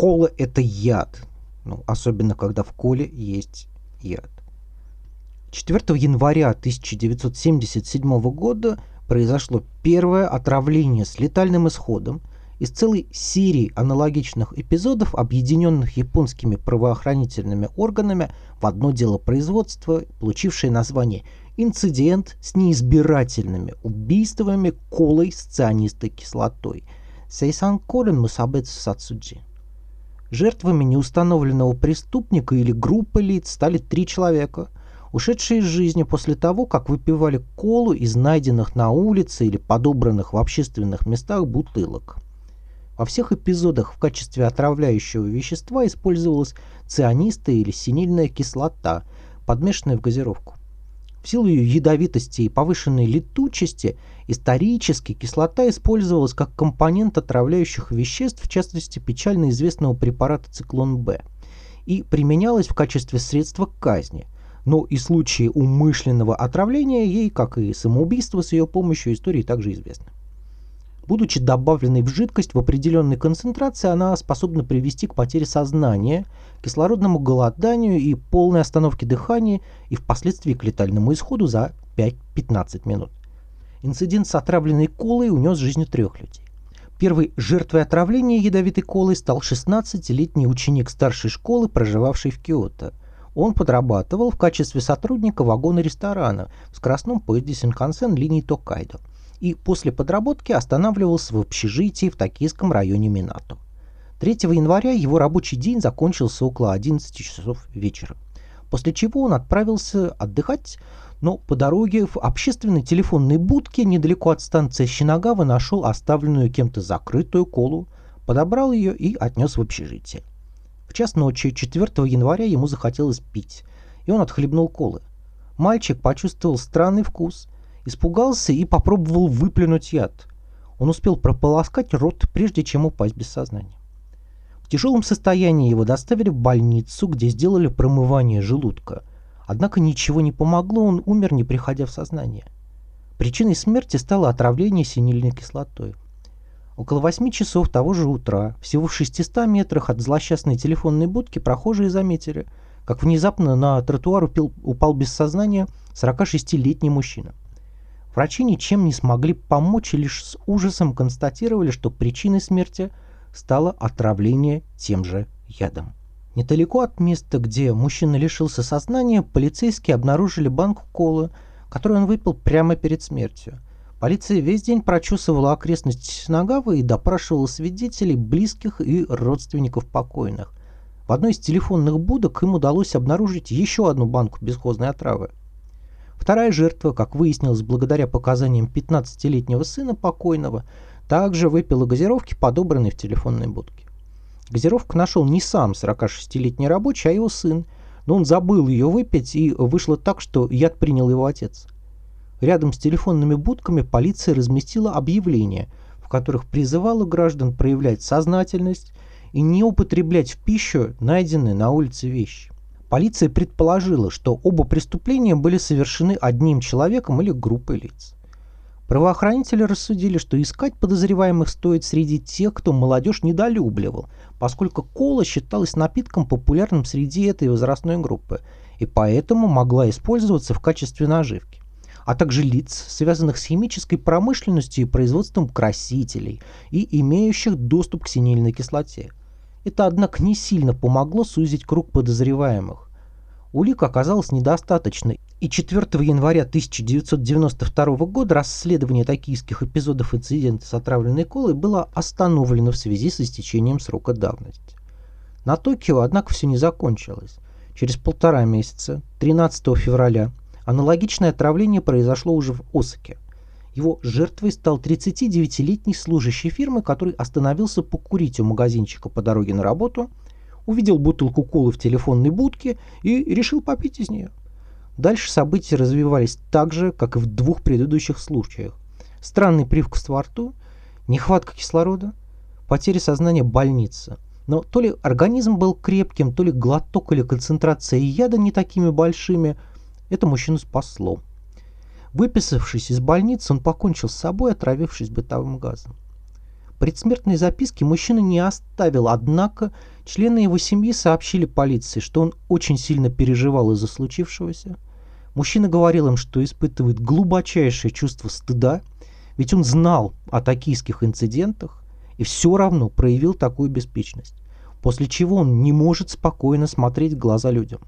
кола – это яд. Ну, особенно, когда в коле есть яд. 4 января 1977 года произошло первое отравление с летальным исходом из целой серии аналогичных эпизодов, объединенных японскими правоохранительными органами в одно дело производства, получившее название «Инцидент с неизбирательными убийствами колой с цианистой кислотой» Сейсан Корен Мусабец Сацуджи. Жертвами неустановленного преступника или группы лиц стали три человека, ушедшие из жизни после того, как выпивали колу из найденных на улице или подобранных в общественных местах бутылок. Во всех эпизодах в качестве отравляющего вещества использовалась цианистая или синильная кислота, подмешанная в газировку. В силу ее ядовитости и повышенной летучести исторически кислота использовалась как компонент отравляющих веществ, в частности печально известного препарата циклон-Б, и применялась в качестве средства казни. Но и случаи умышленного отравления ей, как и самоубийство с ее помощью, истории также известны. Будучи добавленной в жидкость в определенной концентрации, она способна привести к потере сознания, кислородному голоданию и полной остановке дыхания и впоследствии к летальному исходу за 5-15 минут. Инцидент с отравленной колой унес жизнь трех людей. Первой жертвой отравления ядовитой колой стал 16-летний ученик старшей школы, проживавший в Киото. Он подрабатывал в качестве сотрудника вагона ресторана в скоростном поезде Синкансен линии Токайдо и после подработки останавливался в общежитии в токийском районе Минато. 3 января его рабочий день закончился около 11 часов вечера, после чего он отправился отдыхать, но по дороге в общественной телефонной будке недалеко от станции Щинагава нашел оставленную кем-то закрытую колу, подобрал ее и отнес в общежитие. В час ночи 4 января ему захотелось пить, и он отхлебнул колы. Мальчик почувствовал странный вкус Испугался и попробовал выплюнуть яд. Он успел прополоскать рот, прежде чем упасть без сознания. В тяжелом состоянии его доставили в больницу, где сделали промывание желудка. Однако ничего не помогло, он умер, не приходя в сознание. Причиной смерти стало отравление синильной кислотой. Около восьми часов того же утра, всего в 600 метрах от злосчастной телефонной будки, прохожие заметили, как внезапно на тротуар упал, без сознания 46-летний мужчина. Врачи ничем не смогли помочь и лишь с ужасом констатировали, что причиной смерти стало отравление тем же ядом. Недалеко от места, где мужчина лишился сознания, полицейские обнаружили банку колы, которую он выпил прямо перед смертью. Полиция весь день прочесывала окрестности Синагавы и допрашивала свидетелей, близких и родственников покойных. В одной из телефонных будок им удалось обнаружить еще одну банку бесхозной отравы. Вторая жертва, как выяснилось благодаря показаниям 15-летнего сына покойного, также выпила газировки, подобранные в телефонной будке. Газировку нашел не сам 46-летний рабочий, а его сын, но он забыл ее выпить, и вышло так, что яд принял его отец. Рядом с телефонными будками полиция разместила объявления, в которых призывала граждан проявлять сознательность и не употреблять в пищу найденные на улице вещи. Полиция предположила, что оба преступления были совершены одним человеком или группой лиц. Правоохранители рассудили, что искать подозреваемых стоит среди тех, кто молодежь недолюбливал, поскольку кола считалась напитком популярным среди этой возрастной группы и поэтому могла использоваться в качестве наживки, а также лиц, связанных с химической промышленностью и производством красителей и имеющих доступ к синильной кислоте – это, однако, не сильно помогло сузить круг подозреваемых. Улик оказалось недостаточно, и 4 января 1992 года расследование токийских эпизодов инцидента с отравленной колой было остановлено в связи с истечением срока давности. На Токио, однако, все не закончилось. Через полтора месяца, 13 февраля, аналогичное отравление произошло уже в Осаке – его жертвой стал 39-летний служащий фирмы, который остановился покурить у магазинчика по дороге на работу, увидел бутылку колы в телефонной будке и решил попить из нее. Дальше события развивались так же, как и в двух предыдущих случаях. Странный привкус во рту, нехватка кислорода, потеря сознания больница. Но то ли организм был крепким, то ли глоток или концентрация яда не такими большими, это мужчину спасло. Выписавшись из больницы, он покончил с собой, отравившись бытовым газом. предсмертной записке мужчина не оставил, однако члены его семьи сообщили полиции, что он очень сильно переживал из-за случившегося. Мужчина говорил им, что испытывает глубочайшее чувство стыда, ведь он знал о токийских инцидентах и все равно проявил такую беспечность, после чего он не может спокойно смотреть в глаза людям.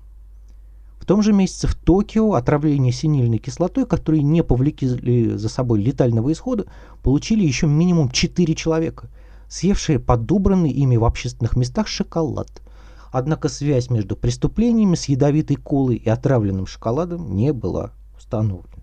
В том же месяце в Токио отравление синильной кислотой, которые не повлекли за собой летального исхода, получили еще минимум 4 человека, съевшие подобранный ими в общественных местах шоколад. Однако связь между преступлениями с ядовитой колой и отравленным шоколадом не была установлена.